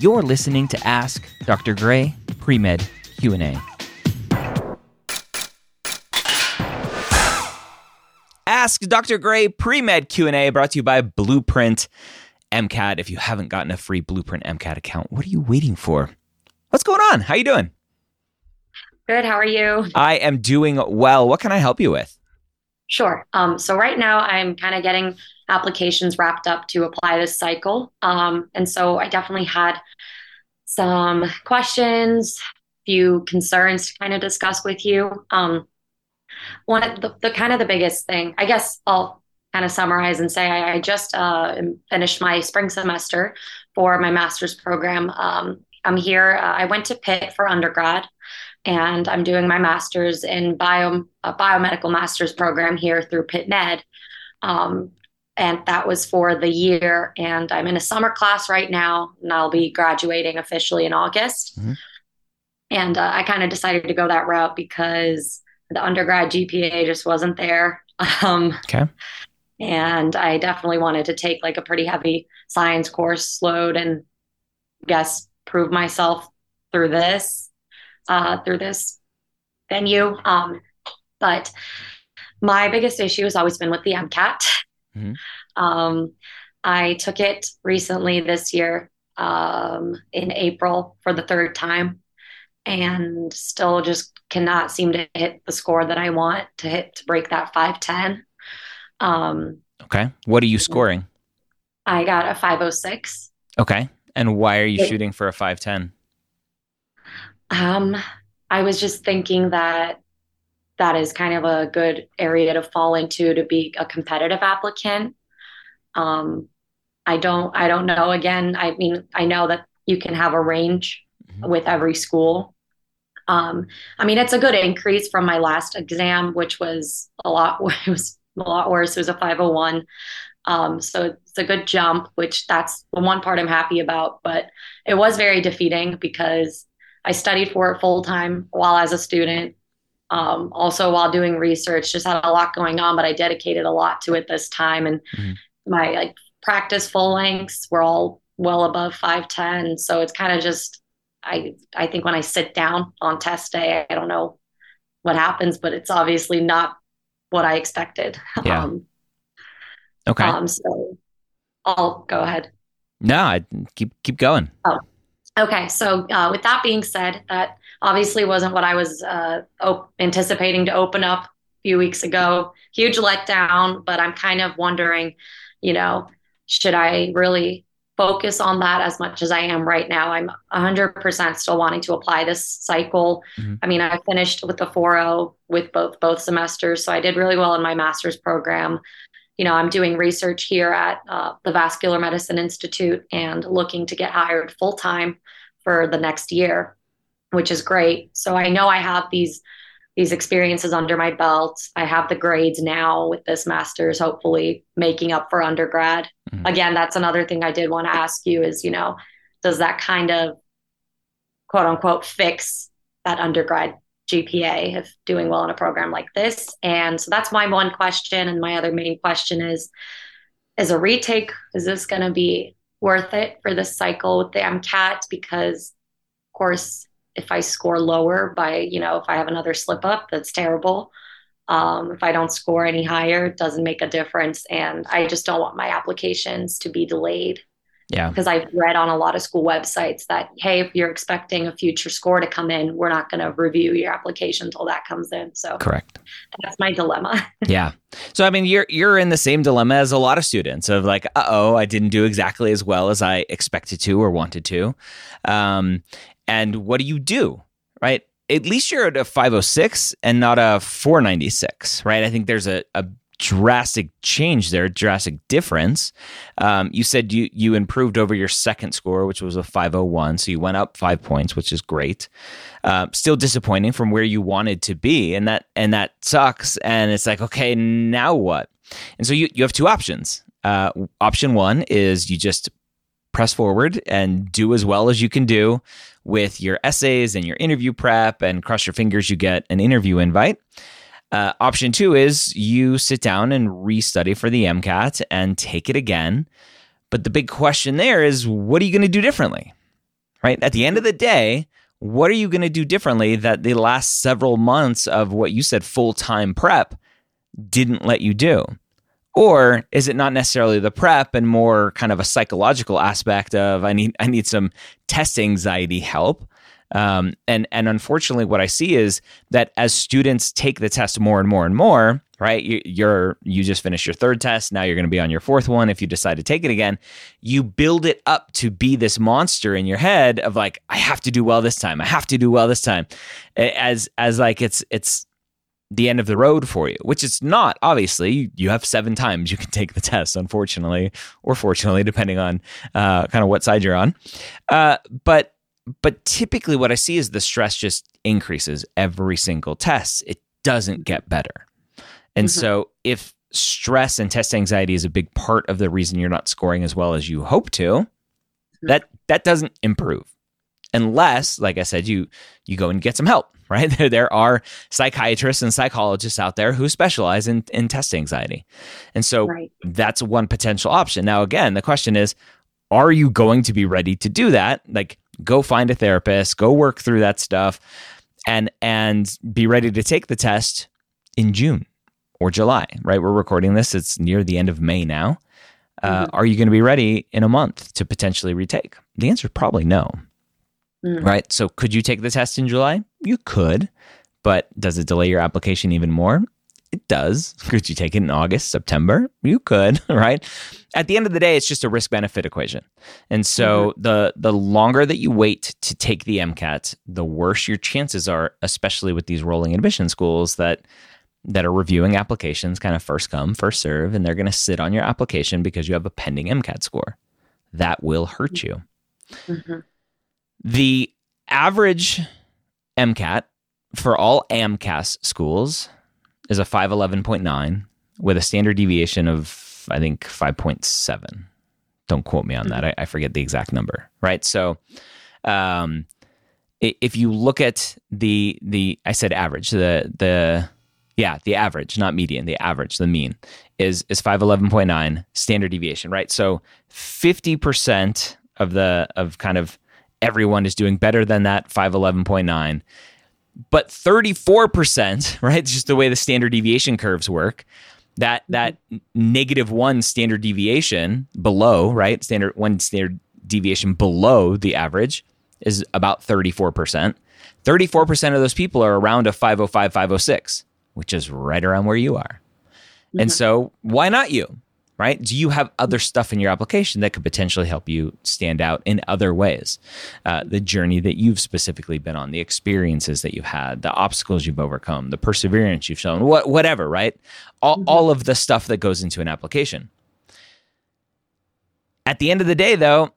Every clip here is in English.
You're listening to Ask Dr. Gray Pre-Med Q&A. Ask Dr. Gray Pre-Med Q&A brought to you by Blueprint MCAT. If you haven't gotten a free Blueprint MCAT account, what are you waiting for? What's going on? How are you doing? Good. How are you? I am doing well. What can I help you with? Sure. Um, so right now I'm kind of getting applications wrapped up to apply this cycle. Um, and so I definitely had some questions, few concerns to kind of discuss with you. Um, one of the, the, kind of the biggest thing, I guess I'll kind of summarize and say I, I just uh, finished my spring semester for my master's program. Um, I'm here. Uh, I went to Pitt for undergrad and I'm doing my master's in bio a biomedical master's program here through Pitt Med. Um, and that was for the year. And I'm in a summer class right now, and I'll be graduating officially in August. Mm-hmm. And uh, I kind of decided to go that route because the undergrad GPA just wasn't there. Um, okay. And I definitely wanted to take like a pretty heavy science course load and I guess prove myself through this, uh, through this venue. Um, but my biggest issue has always been with the MCAT. Mm-hmm. Um, I took it recently this year um, in April for the third time and still just cannot seem to hit the score that I want to hit to break that 510. Um, okay. What are you scoring? I got a 506. Okay. And why are you it, shooting for a 510? Um, I was just thinking that that is kind of a good area to fall into to be a competitive applicant. Um, I don't I don't know. Again, I mean, I know that you can have a range mm-hmm. with every school. Um, I mean, it's a good increase from my last exam, which was a lot. It was a lot worse. It was a 501. Um, so it's a good jump, which that's the one part I'm happy about. But it was very defeating because I studied for it full time while as a student um, also while doing research just had a lot going on but i dedicated a lot to it this time. And mm-hmm. my like practice full lengths were all well above 510 so it's kind of just i i think when i sit down on test day i don't know what happens but it's obviously not what i expected. Yeah. Um, okay. um so i'll go ahead. No I keep keep going. Oh okay. So uh, with that being said that obviously wasn't what I was uh, op- anticipating to open up a few weeks ago. Huge letdown, but I'm kind of wondering, you know, should I really focus on that as much as I am right now? I'm 100% still wanting to apply this cycle. Mm-hmm. I mean, I finished with the 4.0 with both both semesters, so I did really well in my master's program. You know, I'm doing research here at uh, the Vascular Medicine Institute and looking to get hired full time for the next year which is great. So I know I have these these experiences under my belt. I have the grades now with this master's, hopefully making up for undergrad. Mm-hmm. Again, that's another thing I did want to ask you is, you know, does that kind of quote unquote fix that undergrad GPA of doing well in a program like this? And so that's my one question. And my other main question is, is a retake, is this going to be worth it for this cycle with the MCAT? Because of course, if I score lower by, you know, if I have another slip up, that's terrible. Um, if I don't score any higher, it doesn't make a difference. And I just don't want my applications to be delayed. Yeah. Because I've read on a lot of school websites that, hey, if you're expecting a future score to come in, we're not going to review your application until that comes in. So correct. That's my dilemma. yeah. So I mean, you're you're in the same dilemma as a lot of students of like, uh oh, I didn't do exactly as well as I expected to or wanted to. Um, and what do you do? Right? At least you're at a 506 and not a 496, right? I think there's a, a drastic change there, drastic difference. Um, you said you you improved over your second score, which was a 501, so you went up five points, which is great. Uh, still disappointing from where you wanted to be, and that and that sucks. And it's like, okay, now what? And so you you have two options. Uh, option one is you just press forward and do as well as you can do with your essays and your interview prep and cross your fingers you get an interview invite. Uh, option two is you sit down and restudy for the MCAT and take it again. But the big question there is what are you going to do differently? right? At the end of the day, what are you going to do differently that the last several months of what you said full time prep didn't let you do? Or is it not necessarily the prep and more kind of a psychological aspect of I need I need some test anxiety help? Um, and and unfortunately, what I see is that as students take the test more and more and more, right? You, you're you just finished your third test. Now you're going to be on your fourth one. If you decide to take it again, you build it up to be this monster in your head of like, I have to do well this time. I have to do well this time, as as like it's it's the end of the road for you, which it's not. Obviously, you have seven times you can take the test, unfortunately, or fortunately, depending on uh, kind of what side you're on. Uh, but but typically, what I see is the stress just increases every single test. It doesn't get better, and mm-hmm. so if stress and test anxiety is a big part of the reason you're not scoring as well as you hope to, mm-hmm. that that doesn't improve unless, like I said, you you go and get some help right? There, there are psychiatrists and psychologists out there who specialize in, in test anxiety. And so right. that's one potential option. Now, again, the question is, are you going to be ready to do that? Like, go find a therapist, go work through that stuff, and and be ready to take the test in June or July, right? We're recording this; it's near the end of May now. Uh, mm-hmm. Are you going to be ready in a month to potentially retake? The answer is probably no. Mm. Right. So could you take the test in July? You could, but does it delay your application even more? It does. Could you take it in August, September? You could, right? At the end of the day, it's just a risk benefit equation. And so mm-hmm. the the longer that you wait to take the MCAT, the worse your chances are, especially with these rolling admission schools that that are reviewing applications kind of first come, first serve, and they're going to sit on your application because you have a pending MCAT score. That will hurt you. Mm-hmm. The average MCAT for all AMCAS schools is a 511.9 with a standard deviation of, I think, 5.7. Don't quote me on that. I, I forget the exact number, right? So, um, if you look at the the I said average the the yeah the average not median the average the mean is is 511.9 standard deviation right so 50% of the of kind of everyone is doing better than that 511.9 but 34% right it's just the way the standard deviation curves work that that negative one standard deviation below right standard one standard deviation below the average is about 34% 34% of those people are around a 505 506 which is right around where you are. Mm-hmm. and so why not you right? Do you have other stuff in your application that could potentially help you stand out in other ways? Uh, the journey that you've specifically been on, the experiences that you've had, the obstacles you've overcome, the perseverance you've shown, what, whatever, right? All, mm-hmm. all of the stuff that goes into an application. At the end of the day, though,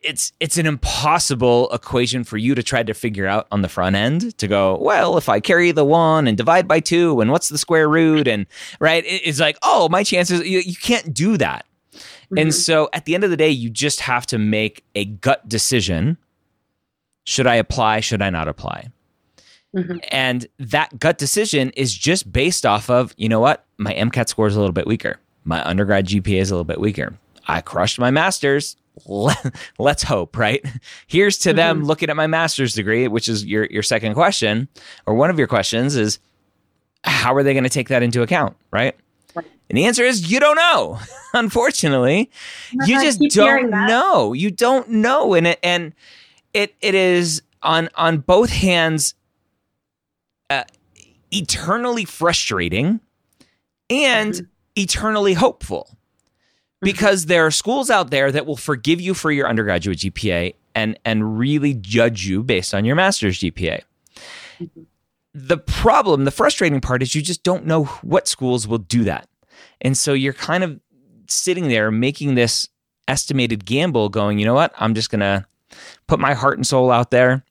it's it's an impossible equation for you to try to figure out on the front end to go well if i carry the one and divide by two and what's the square root and right? It's like oh my chances you, you can't do that. Mm-hmm. and so at the end of the day you just have to make a gut decision. Should i apply? Should i not apply? Mm-hmm. and that gut decision is just based off of you know what? My mcat score is a little bit weaker. My undergrad gpa is a little bit weaker. I crushed my masters let, us hope, right? Here's to mm-hmm. them looking at my master's degree, which is your your second question or one of your questions is how are they going to take that into account, right? right? And the answer is you don't know. Unfortunately, you just don't know. You don't know and it and it it is on on both hands uh, eternally frustrating and mm-hmm. eternally hopeful because there are schools out there that will forgive you for your undergraduate GPA and and really judge you based on your master's GPA. Mm-hmm. The problem, the frustrating part is you just don't know what schools will do that. And so you're kind of sitting there making this estimated gamble going, you know what? I'm just going to put my heart and soul out there,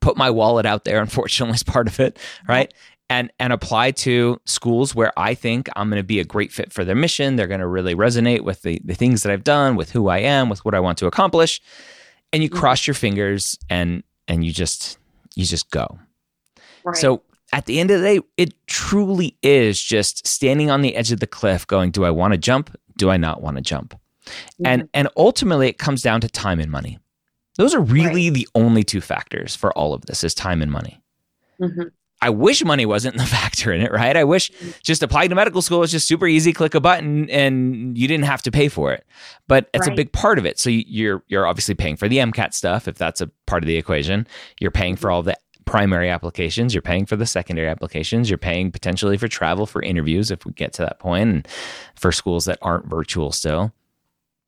put my wallet out there, unfortunately, is part of it, right? And and apply to schools where I think I'm going to be a great fit for their mission. They're going to really resonate with the, the things that I've done, with who I am, with what I want to accomplish. And you mm-hmm. cross your fingers and and you just you just go. Right. So at the end of the day, it truly is just standing on the edge of the cliff going, do I want to jump? Do I not want to jump? Mm-hmm. And and ultimately it comes down to time and money. Those are really right. the only two factors for all of this is time and money. Mm-hmm. I wish money wasn't the factor in it, right? I wish just applying to medical school was just super easy, click a button and you didn't have to pay for it. But it's right. a big part of it. So you're you're obviously paying for the MCAT stuff if that's a part of the equation. You're paying for all the primary applications, you're paying for the secondary applications, you're paying potentially for travel for interviews if we get to that point and for schools that aren't virtual still.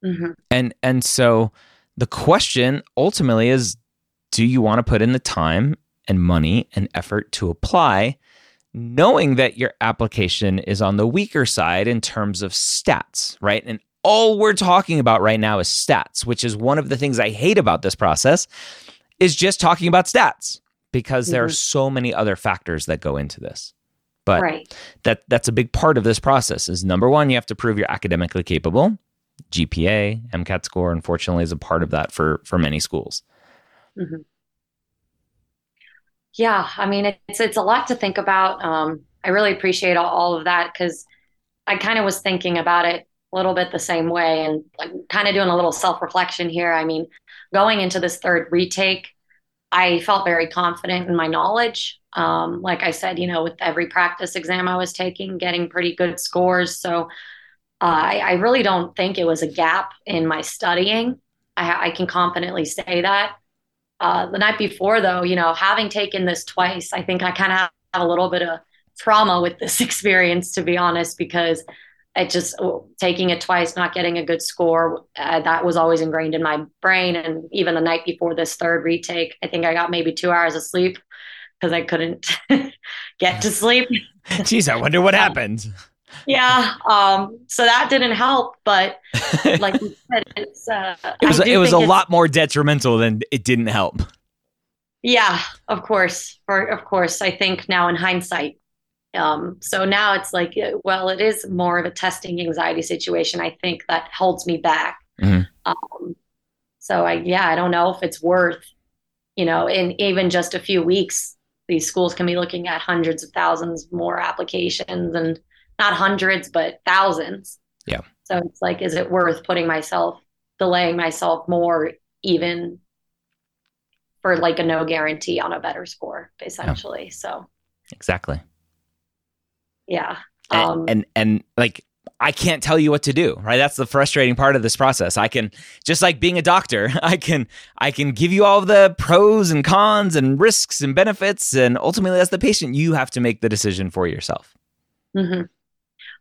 Mm-hmm. And and so the question ultimately is do you want to put in the time and money and effort to apply knowing that your application is on the weaker side in terms of stats, right? And all we're talking about right now is stats, which is one of the things I hate about this process is just talking about stats because mm-hmm. there are mm-hmm. so many other factors that go into this. But right. that that's a big part of this process is number 1 you have to prove you're academically capable. GPA, MCAT score unfortunately is a part of that for for many schools. Mm-hmm. Yeah, I mean it's it's a lot to think about. Um, I really appreciate all, all of that because I kind of was thinking about it a little bit the same way and like kind of doing a little self reflection here. I mean, going into this third retake, I felt very confident in my knowledge. Um, like I said, you know, with every practice exam I was taking, getting pretty good scores. So uh, I, I, really don't think it was a gap in my studying. I, I can confidently say that. Uh, the night before, though, you know, having taken this twice, I think I kind of have a little bit of trauma with this experience, to be honest, because it just taking it twice, not getting a good score, uh, that was always ingrained in my brain. And even the night before this third retake, I think I got maybe two hours of sleep because I couldn't get to sleep. Jeez, I wonder what happened. Yeah, um, so that didn't help, but like you said, it's uh, it was it was a lot more detrimental than it didn't help. Yeah, of course, for of course. I think now in hindsight, um, so now it's like, uh, well, it is more of a testing anxiety situation. I think that holds me back. Mm-hmm. Um, so I, yeah, I don't know if it's worth, you know, in even just a few weeks, these schools can be looking at hundreds of thousands more applications and not hundreds, but thousands. Yeah. So it's like, is it worth putting myself, delaying myself more, even for like a no guarantee on a better score, essentially? Yeah. So exactly yeah um, and, and and like I can't tell you what to do, right? That's the frustrating part of this process. I can just like being a doctor, I can I can give you all the pros and cons and risks and benefits, and ultimately, as the patient, you have to make the decision for yourself. Mm-hmm.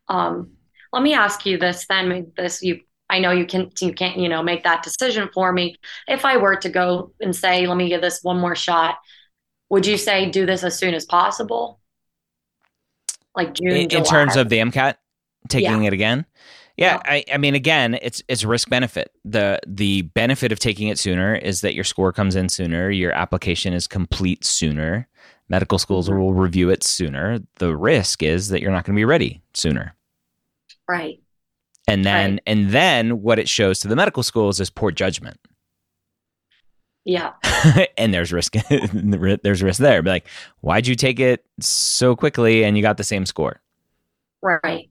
Um, let me ask you this then. This you, I know you can you can't you know make that decision for me. If I were to go and say, let me give this one more shot, would you say do this as soon as possible? like June. In, in terms of the MCAT, taking yeah. it again. Yeah, yeah, I, I mean, again, it's it's risk benefit. the The benefit of taking it sooner is that your score comes in sooner, your application is complete sooner. Medical schools mm-hmm. will review it sooner. The risk is that you're not going to be ready sooner. Right. And then right. and then what it shows to the medical schools is poor judgment. Yeah. and there's risk there's risk there. Be like, why'd you take it so quickly and you got the same score? Right.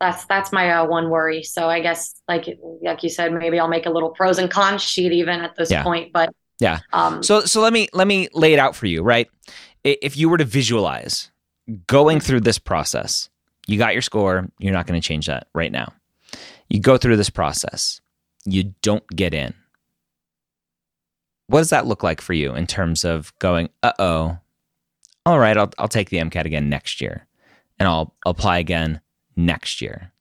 That's that's my uh, one worry. So I guess like like you said, maybe I'll make a little pros and cons sheet even at this yeah. point. But yeah. Um, so so let me let me lay it out for you. Right. If you were to visualize going through this process, you got your score. You're not going to change that right now. You go through this process. You don't get in what does that look like for you in terms of going, uh oh, all right, I'll, I'll take the MCAT again next year and I'll apply again next year?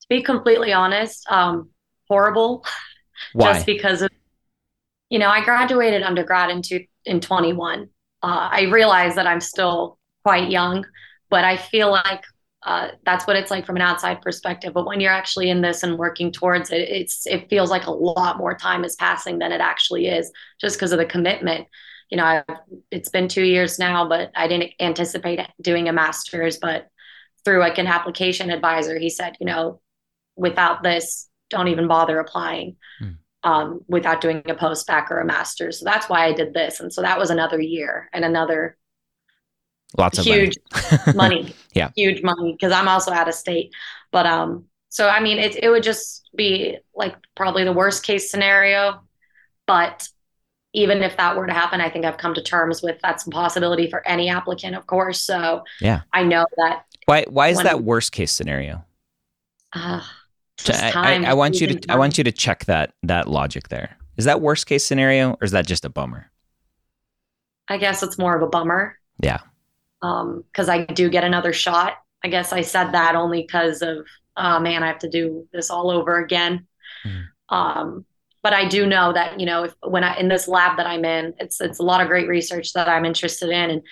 To be completely honest, um, horrible. Why? Just because of, you know, I graduated undergrad in, two, in 21. Uh, I realize that I'm still quite young, but I feel like uh, that's what it's like from an outside perspective. But when you're actually in this and working towards it, it's it feels like a lot more time is passing than it actually is, just because of the commitment. You know, I've, it's been two years now, but I didn't anticipate doing a master's. But through like an application advisor, he said, you know, without this, don't even bother applying. Mm. Um, without doing a post bac or a master's. So that's why I did this. And so that was another year and another Lots of huge money. money. yeah. Huge money because I'm also out of state. But um so I mean it it would just be like probably the worst case scenario. but even if that were to happen, I think I've come to terms with that's a possibility for any applicant, of course. So yeah, I know that. Why? Why is that worst case scenario? Uh, I, I, I, want you to. Time. I want you to check that that logic there. Is that worst case scenario, or is that just a bummer? I guess it's more of a bummer. Yeah. Um, because I do get another shot. I guess I said that only because of, oh man, I have to do this all over again. Mm. Um, but I do know that you know if when I in this lab that I'm in, it's it's a lot of great research that I'm interested in, and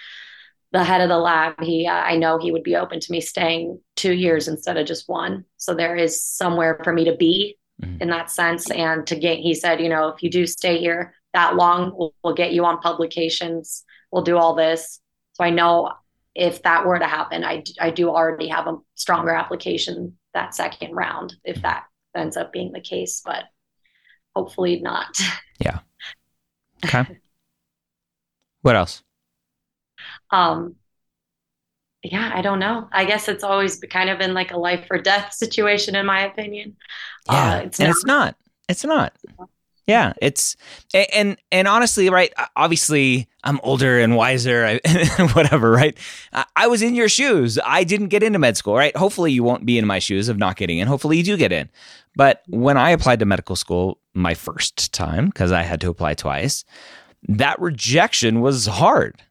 the head of the lab, he uh, I know he would be open to me staying two years instead of just one. So there is somewhere for me to be mm-hmm. in that sense, and to get. He said, you know, if you do stay here that long, we'll, we'll get you on publications. We'll do all this. So I know if that were to happen, I I do already have a stronger application that second round if that ends up being the case, but hopefully not. Yeah. Okay. what else? Um, yeah, I don't know. I guess it's always kind of been like a life or death situation, in my opinion. Yeah, uh, it's and not. it's not. It's not. Yeah, it's and and honestly, right? Obviously, I'm older and wiser, whatever, right? I was in your shoes. I didn't get into med school, right? Hopefully, you won't be in my shoes of not getting in. Hopefully, you do get in. But when I applied to medical school my first time, because I had to apply twice, that rejection was hard,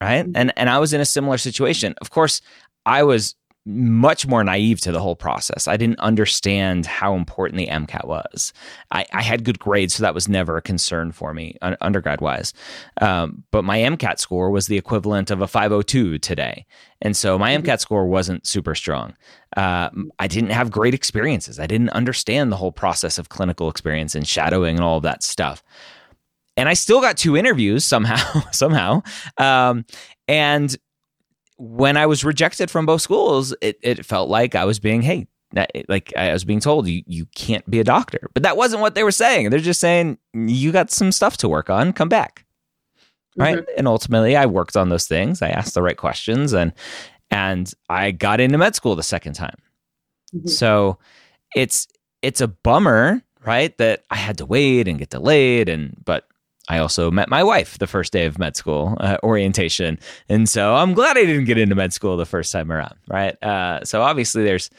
right? Mm-hmm. And and I was in a similar situation. Of course, I was much more naive to the whole process. I didn't understand how important the MCAT was. I, I had good grades, so that was never a concern for me, undergrad wise. Um, but my MCAT score was the equivalent of a 502 today. And so my MCAT mm-hmm. score wasn't super strong. Uh, I didn't have great experiences. I didn't understand the whole process of clinical experience and shadowing and all of that stuff. And I still got two interviews somehow, somehow. Um, and when I was rejected from both schools, it, it felt like I was being, hey, like I was being told, you, you can't be a doctor. But that wasn't what they were saying. They're just saying, you got some stuff to work on, come back. Right. Mm-hmm. And ultimately, I worked on those things. I asked the right questions and, and I got into med school the second time. Mm-hmm. So it's, it's a bummer, right? That I had to wait and get delayed. And, but I also met my wife the first day of med school uh, orientation, and so I'm glad I didn't get into med school the first time around. Right. Uh, so obviously there's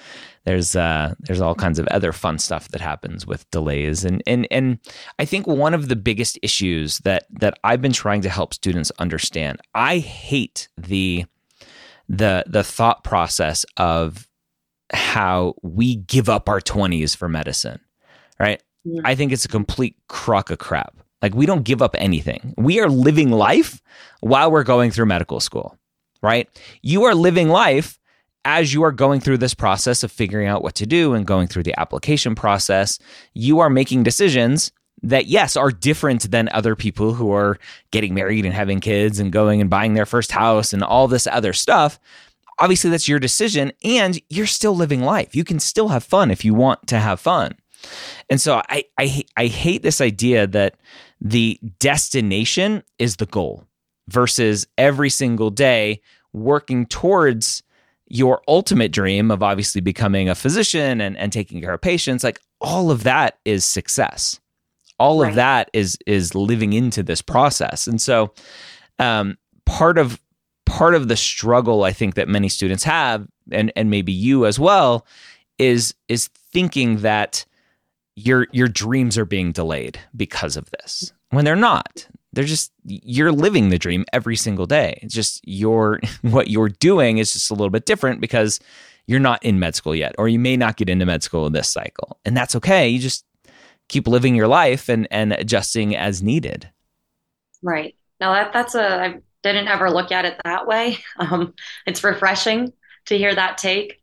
there's uh, there's all kinds of other fun stuff that happens with delays, and and and I think one of the biggest issues that that I've been trying to help students understand. I hate the the the thought process of how we give up our 20s for medicine right yeah. i think it's a complete crock of crap like we don't give up anything. We are living life while we're going through medical school, right? You are living life as you are going through this process of figuring out what to do and going through the application process. You are making decisions that, yes, are different than other people who are getting married and having kids and going and buying their first house and all this other stuff. Obviously, that's your decision, and you're still living life. You can still have fun if you want to have fun. And so I, I, I hate this idea that the destination is the goal versus every single day working towards your ultimate dream of obviously becoming a physician and, and taking care of patients. Like all of that is success. All right. of that is is living into this process. And so um, part of part of the struggle i think that many students have and and maybe you as well is is thinking that your your dreams are being delayed because of this. When they're not they're just you're living the dream every single day. It's just your what you're doing is just a little bit different because you're not in med school yet or you may not get into med school this cycle. And that's okay. You just keep living your life and and adjusting as needed. Right. Now that that's a i didn't ever look at it that way. Um, it's refreshing to hear that take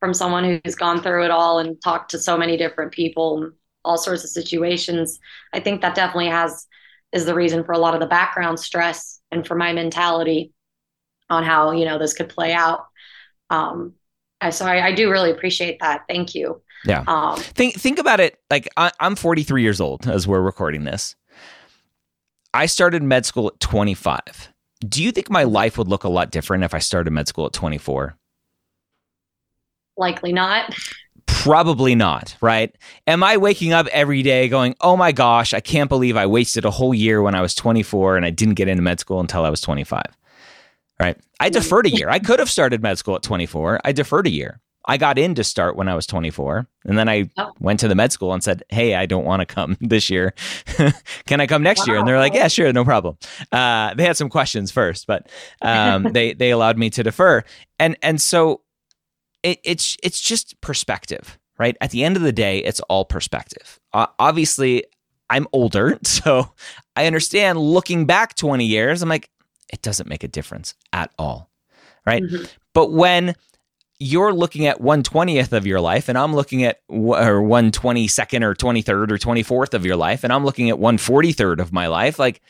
from someone who's gone through it all and talked to so many different people and all sorts of situations i think that definitely has is the reason for a lot of the background stress and for my mentality on how you know this could play out. Um so I, I do really appreciate that. Thank you. Yeah. Um think think about it like I, i'm 43 years old as we're recording this. I started med school at 25 do you think my life would look a lot different if i started med school at 24 likely not. Probably not, right? Am I waking up every day going, oh my gosh, I can't believe I wasted a whole year when I was 24 and I didn't get into med school until I was 25? Right. I deferred a year. I could have started med school at 24. I deferred a year. I got in to start when I was 24. And then I oh. went to the med school and said, Hey, I don't want to come this year. Can I come next wow. year? And they're like, Yeah, sure, no problem. Uh, they had some questions first, but um, they, they allowed me to defer. And, and so it, it's, it's just perspective, right? At the end of the day, it's all perspective. Uh, obviously, I'm older, so I understand looking back 20 years, I'm like, it doesn't make a difference at all. Right. Mm-hmm. But when you're looking at 120th of your life and I'm looking at or 122nd or 23rd or 24th of your life and I'm looking at 143rd of my life, like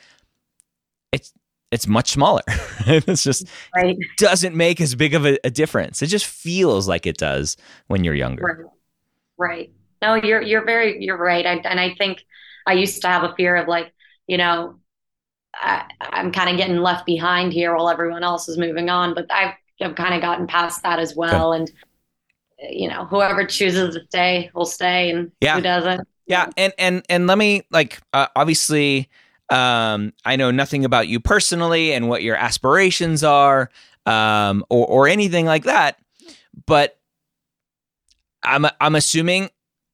it's it's much smaller. it's just right. doesn't make as big of a, a, difference. It just feels like it does when you're younger. Right. right. No, you're you're very you're right. I, and I think I used to have a fear of like, you know, I, am kind of getting left behind here while everyone else is moving on. But I've, I've kind of gotten past that as well. And, you know, whoever chooses to stay will stay and yeah. who doesn't. Yeah. And, and, and let me like, uh, obviously, um, I know nothing about you personally and what your aspirations are, um, or, or anything like that. But I'm, I'm assuming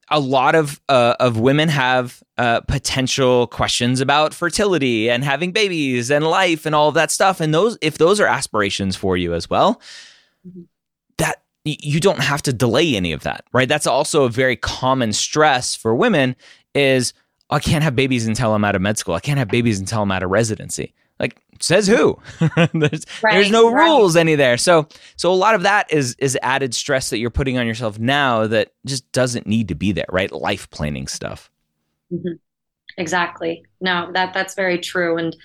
a lot of uh, of women have uh, potential questions about fertility and having babies and life and all of that stuff. And those, if those are aspirations for you as well, mm-hmm. that you don't have to delay any of that, right? That's also a very common stress for women. Is I can't have babies until I'm out of med school. I can't have babies until I'm out of residency. Like says who? there's, right, there's no right. rules any there. So so a lot of that is is added stress that you're putting on yourself now that just doesn't need to be there, right? Life planning stuff. Mm-hmm. Exactly. No, that that's very true. And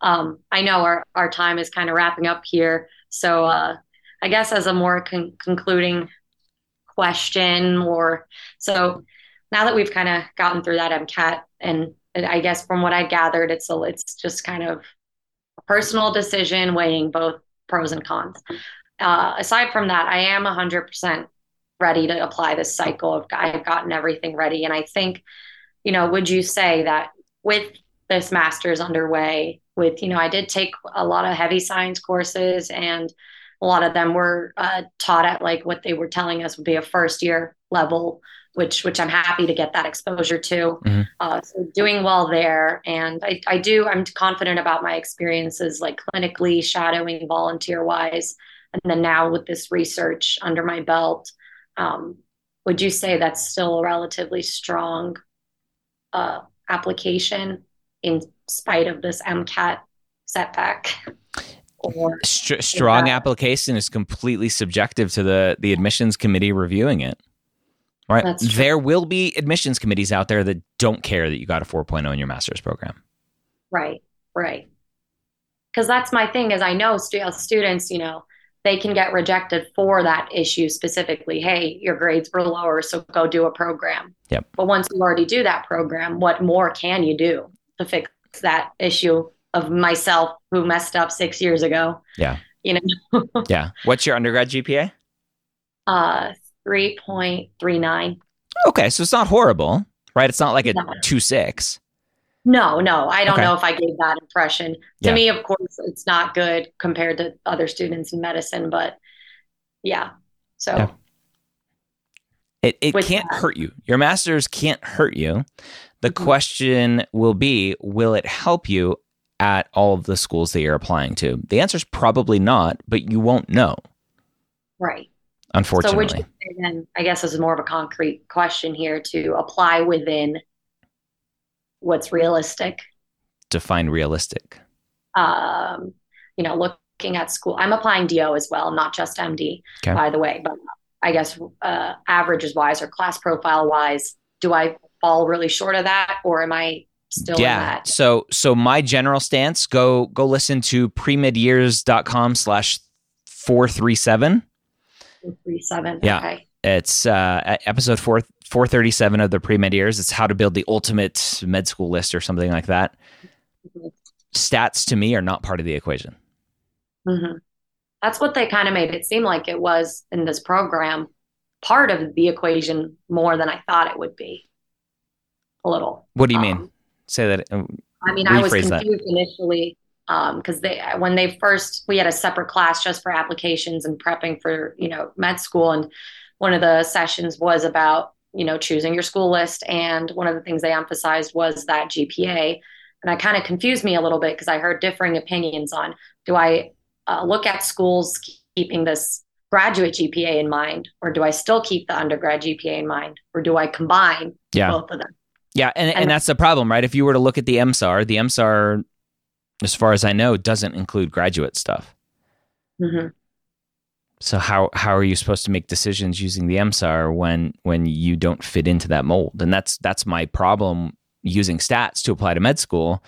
um, I know our our time is kind of wrapping up here. So uh, I guess as a more con- concluding question, or so now that we've kind of gotten through that MCAT, and I guess from what I gathered, it's a, it's just kind of a personal decision weighing both pros and cons. Uh, aside from that, I am 100% ready to apply this cycle. I've gotten everything ready. And I think, you know, would you say that with this master's underway, with, you know, I did take a lot of heavy science courses and a lot of them were uh, taught at like what they were telling us would be a first year level which which I'm happy to get that exposure to. Mm-hmm. Uh, so doing well there, and I, I do. I'm confident about my experiences, like clinically, shadowing, volunteer wise, and then now with this research under my belt. Um, would you say that's still a relatively strong uh, application in spite of this MCAT setback? St- strong application is completely subjective to the the admissions committee reviewing it. Right. There will be admissions committees out there that don't care that you got a 4.0 in your master's program. Right. Right. Because that's my thing is I know stu- students, you know, they can get rejected for that issue specifically. Hey, your grades were lower, so go do a program. Yep. But once you already do that program, what more can you do to fix that issue of myself who messed up six years ago? Yeah. You know. yeah. What's your undergrad GPA? Uh, 3.39. Okay, so it's not horrible, right? It's not like a no. 2.6. No, no, I don't okay. know if I gave that impression. To yeah. me, of course, it's not good compared to other students in medicine, but yeah. So yeah. it, it can't that. hurt you. Your master's can't hurt you. The mm-hmm. question will be will it help you at all of the schools that you're applying to? The answer is probably not, but you won't know. Right unfortunately. So would then, I guess this is more of a concrete question here to apply within what's realistic. Define realistic. Um, you know, looking at school, I'm applying DO as well, not just MD, okay. by the way, but I guess uh, averages wise or class profile wise, do I fall really short of that or am I still yeah. So so my general stance, go go listen to premedyears.com slash four three seven three seven. Yeah. Okay. It's uh, episode four four thirty seven of the pre med years. It's how to build the ultimate med school list or something like that. Mm-hmm. Stats to me are not part of the equation. Mm-hmm. That's what they kind of made it seem like it was in this program, part of the equation more than I thought it would be. A little. What do you um, mean? Say that. Uh, I mean, I was confused that. initially because um, they when they first we had a separate class just for applications and prepping for you know med school, and one of the sessions was about you know choosing your school list, and one of the things they emphasized was that GPA, and I kind of confused me a little bit because I heard differing opinions on do I uh, look at schools keeping this graduate GPA in mind, or do I still keep the undergrad GPA in mind, or do I combine yeah. both of them? Yeah, and, and, and that's the problem, right? If you were to look at the MSAR, the MSAR, as far as I know, doesn't include graduate stuff. Mm-hmm. So how how are you supposed to make decisions using the MSAR when when you don't fit into that mold? And that's that's my problem using stats to apply to med school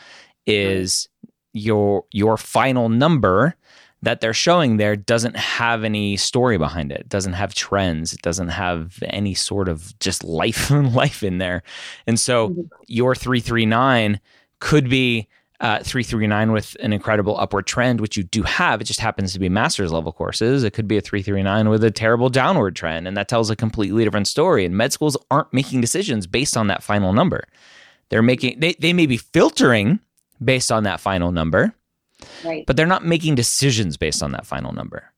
is your your final number that they're showing there doesn't have any story behind it. It doesn't have trends. It doesn't have any sort of just life life in there. And so mm-hmm. your 339 could be uh, 339 with an incredible upward trend, which you do have. It just happens to be master's level courses. It could be a 339 with a terrible downward trend. And that tells a completely different story. And med schools aren't making decisions based on that final number. They're making, they, they may be filtering based on that final number Right. But they're not making decisions based on that final number,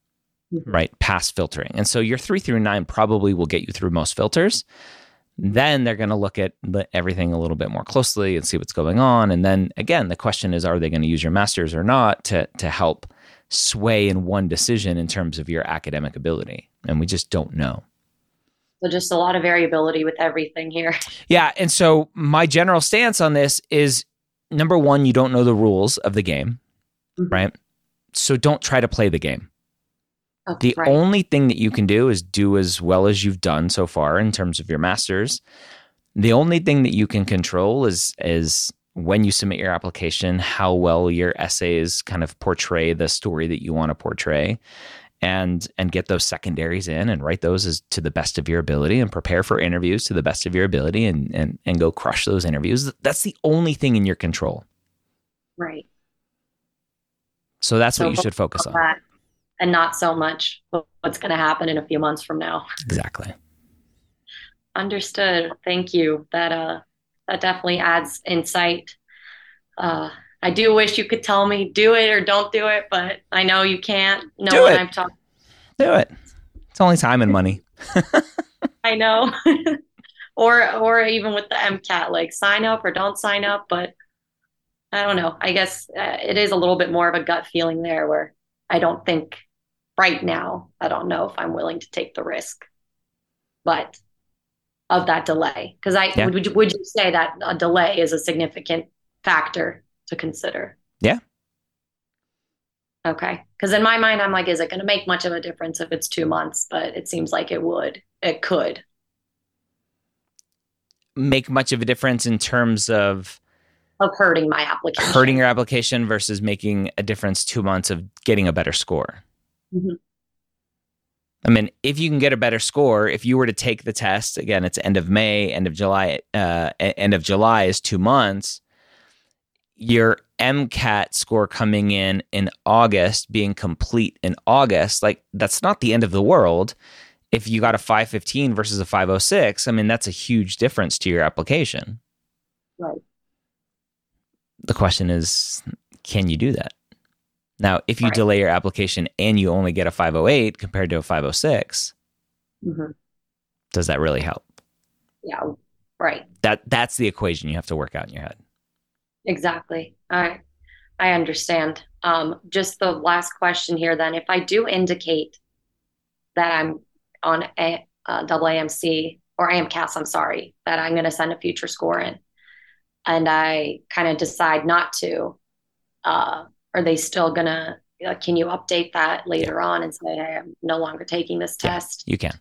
mm-hmm. right? Past filtering. And so your three through nine probably will get you through most filters. Then they're going to look at everything a little bit more closely and see what's going on. And then again, the question is, are they going to use your masters or not to, to help sway in one decision in terms of your academic ability? And we just don't know. So just a lot of variability with everything here. Yeah. And so my general stance on this is number one, you don't know the rules of the game mm-hmm. right? So don't try to play the game. Oh, the right. only thing that you can do is do as well as you've done so far in terms of your masters. The only thing that you can control is is when you submit your application, how well your essays kind of portray the story that you want to portray and and get those secondaries in and write those as to the best of your ability and prepare for interviews to the best of your ability and and and go crush those interviews. That's the only thing in your control. Right. So that's so what you should focus on. And not so much what's going to happen in a few months from now. Exactly. Understood. Thank you. That uh that definitely adds insight. Uh I do wish you could tell me do it or don't do it, but I know you can't. No do one I'm talking. Do it. It's only time and money. I know. or or even with the MCAT, like sign up or don't sign up, but I don't know. I guess uh, it is a little bit more of a gut feeling there where I don't think right now, I don't know if I'm willing to take the risk, but of that delay. Because I yeah. would, would you say that a delay is a significant factor to consider? Yeah. Okay. Because in my mind, I'm like, is it going to make much of a difference if it's two months? But it seems like it would. It could make much of a difference in terms of of hurting my application. Hurting your application versus making a difference two months of getting a better score. Mm-hmm. I mean, if you can get a better score, if you were to take the test again, it's end of May, end of July, uh, end of July is two months. Your MCAT score coming in in August, being complete in August, like that's not the end of the world. If you got a 515 versus a 506, I mean, that's a huge difference to your application. Right the question is, can you do that? Now, if you right. delay your application and you only get a 508 compared to a 506, mm-hmm. does that really help? Yeah, right. That that's the equation you have to work out in your head. Exactly. I I understand. Um, just the last question here, then, if I do indicate that I'm on a uh, double AMC or AMCAS, I'm sorry, that I'm going to send a future score in, and I kind of decide not to, uh, are they still gonna? Uh, can you update that later on and say, hey, I'm no longer taking this test? Yeah, you can.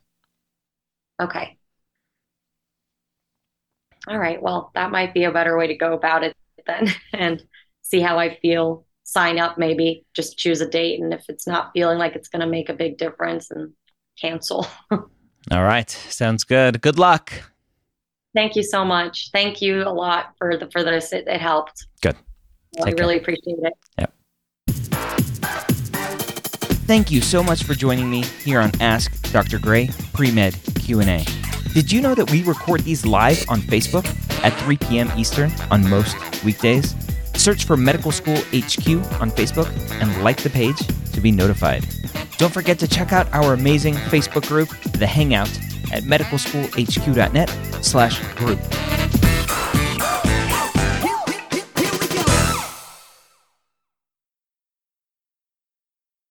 Okay. All right. Well, that might be a better way to go about it then, and see how I feel. Sign up, maybe just choose a date, and if it's not feeling like it's going to make a big difference, and cancel. All right. Sounds good. Good luck. Thank you so much. Thank you a lot for the for this. It, it helped. Good. I really appreciate it. Yep. Thank you so much for joining me here on Ask Dr. Gray Pre Med Q&A. Did you know that we record these live on Facebook at 3 p.m. Eastern on most weekdays? Search for Medical School HQ on Facebook and like the page to be notified. Don't forget to check out our amazing Facebook group, The Hangout, at medicalschoolhq.net slash group.